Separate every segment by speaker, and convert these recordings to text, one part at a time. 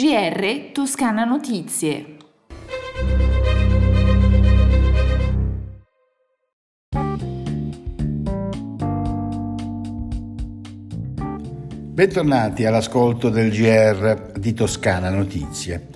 Speaker 1: GR Toscana Notizie.
Speaker 2: Bentornati all'ascolto del GR di Toscana Notizie.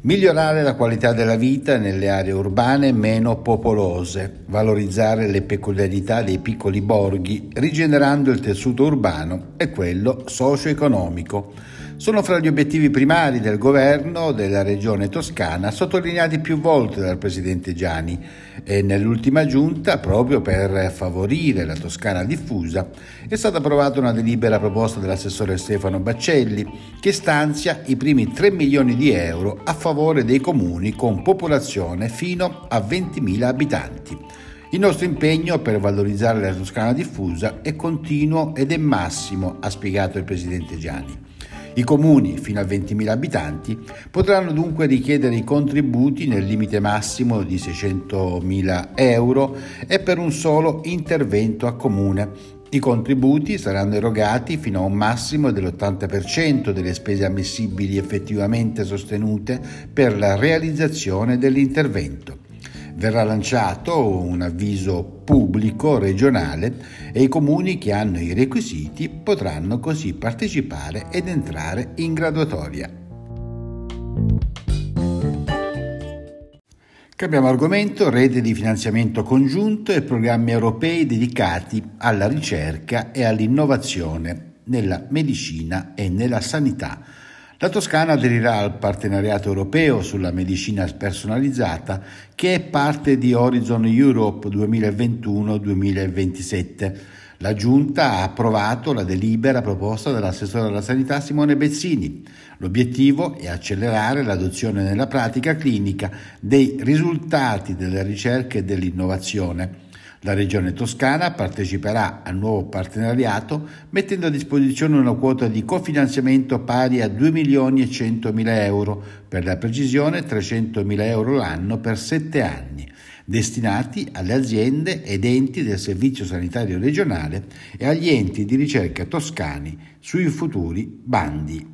Speaker 2: Migliorare la qualità della vita nelle aree urbane meno popolose, valorizzare le peculiarità dei piccoli borghi, rigenerando il tessuto urbano e quello socio-economico sono fra gli obiettivi primari del governo della regione toscana, sottolineati più volte dal presidente Gianni e nell'ultima giunta, proprio per favorire la Toscana diffusa, è stata approvata una delibera proposta dall'assessore Stefano Baccelli che stanzia i primi 3 milioni di euro a favore dei comuni con popolazione fino a 20.000 abitanti. Il nostro impegno per valorizzare la Toscana diffusa è continuo ed è massimo, ha spiegato il presidente Gianni. I comuni fino a 20.000 abitanti potranno dunque richiedere i contributi nel limite massimo di 600.000 euro e per un solo intervento a comune. I contributi saranno erogati fino a un massimo dell'80% delle spese ammissibili effettivamente sostenute per la realizzazione dell'intervento verrà lanciato un avviso pubblico regionale e i comuni che hanno i requisiti potranno così partecipare ed entrare in graduatoria. Cambiamo argomento, rete di finanziamento congiunto e programmi europei dedicati alla ricerca e all'innovazione nella medicina e nella sanità la Toscana aderirà al partenariato europeo sulla medicina personalizzata che è parte di Horizon Europe 2021-2027. La Giunta ha approvato la delibera proposta dall'assessore alla sanità Simone Bezzini. L'obiettivo è accelerare l'adozione nella pratica clinica dei risultati delle ricerche e dell'innovazione la Regione Toscana parteciperà al nuovo partenariato mettendo a disposizione una quota di cofinanziamento pari a 2 milioni e 100 mila euro, per la precisione 300 mila euro l'anno per sette anni, destinati alle aziende ed enti del Servizio Sanitario Regionale e agli enti di ricerca toscani sui futuri bandi.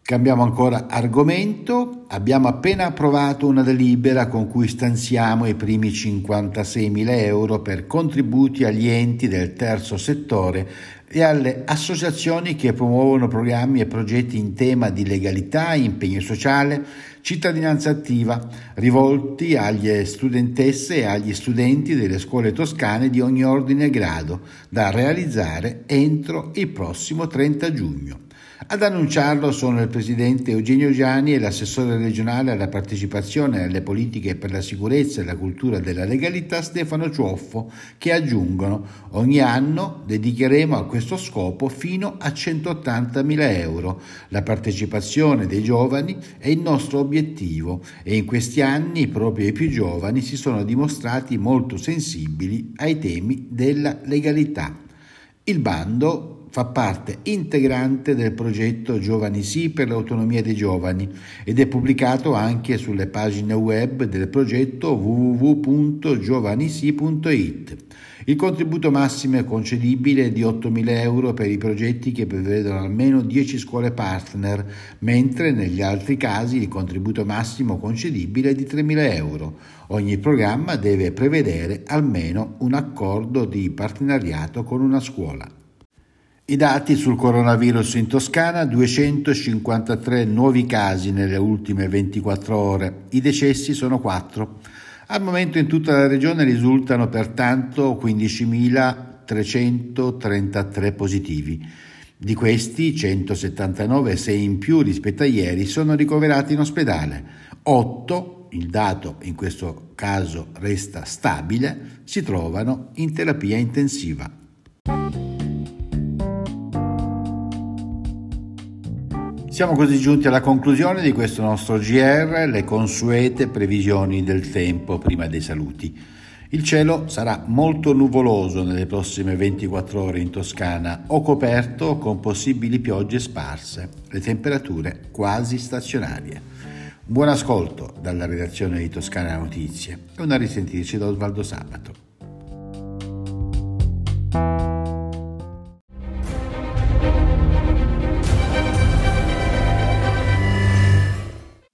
Speaker 2: Cambiamo ancora argomento. Abbiamo appena approvato una delibera con cui stanziamo i primi 56.000 euro per contributi agli enti del terzo settore e alle associazioni che promuovono programmi e progetti in tema di legalità, impegno sociale, cittadinanza attiva, rivolti agli studentesse e agli studenti delle scuole toscane di ogni ordine e grado, da realizzare entro il prossimo 30 giugno. Ad annunciarlo sono il presidente Eugenio Gianni e l'assessore regionale alla partecipazione alle politiche per la sicurezza e la cultura della legalità Stefano Ciuffo, che aggiungono ogni anno dedicheremo a questo scopo fino a 180.000 euro. La partecipazione dei giovani è il nostro obiettivo e in questi anni proprio i più giovani si sono dimostrati molto sensibili ai temi della legalità. Il bando fa parte integrante del progetto Giovani Sì per l'autonomia dei giovani ed è pubblicato anche sulle pagine web del progetto www.giovanisi.it. Il contributo massimo è concedibile di 8.000 euro per i progetti che prevedono almeno 10 scuole partner, mentre negli altri casi il contributo massimo concedibile è di 3.000 euro. Ogni programma deve prevedere almeno un accordo di partenariato con una scuola. I dati sul coronavirus in Toscana, 253 nuovi casi nelle ultime 24 ore, i decessi sono 4. Al momento in tutta la regione risultano pertanto 15.333 positivi. Di questi 179, 6 in più rispetto a ieri, sono ricoverati in ospedale. 8, il dato in questo caso resta stabile, si trovano in terapia intensiva. Siamo così giunti alla conclusione di questo nostro GR, le consuete previsioni del tempo prima dei saluti. Il cielo sarà molto nuvoloso nelle prossime 24 ore in Toscana o coperto con possibili piogge sparse, le temperature quasi stazionarie. Buon ascolto dalla redazione di Toscana Notizie e una risentirci da Osvaldo Sabato.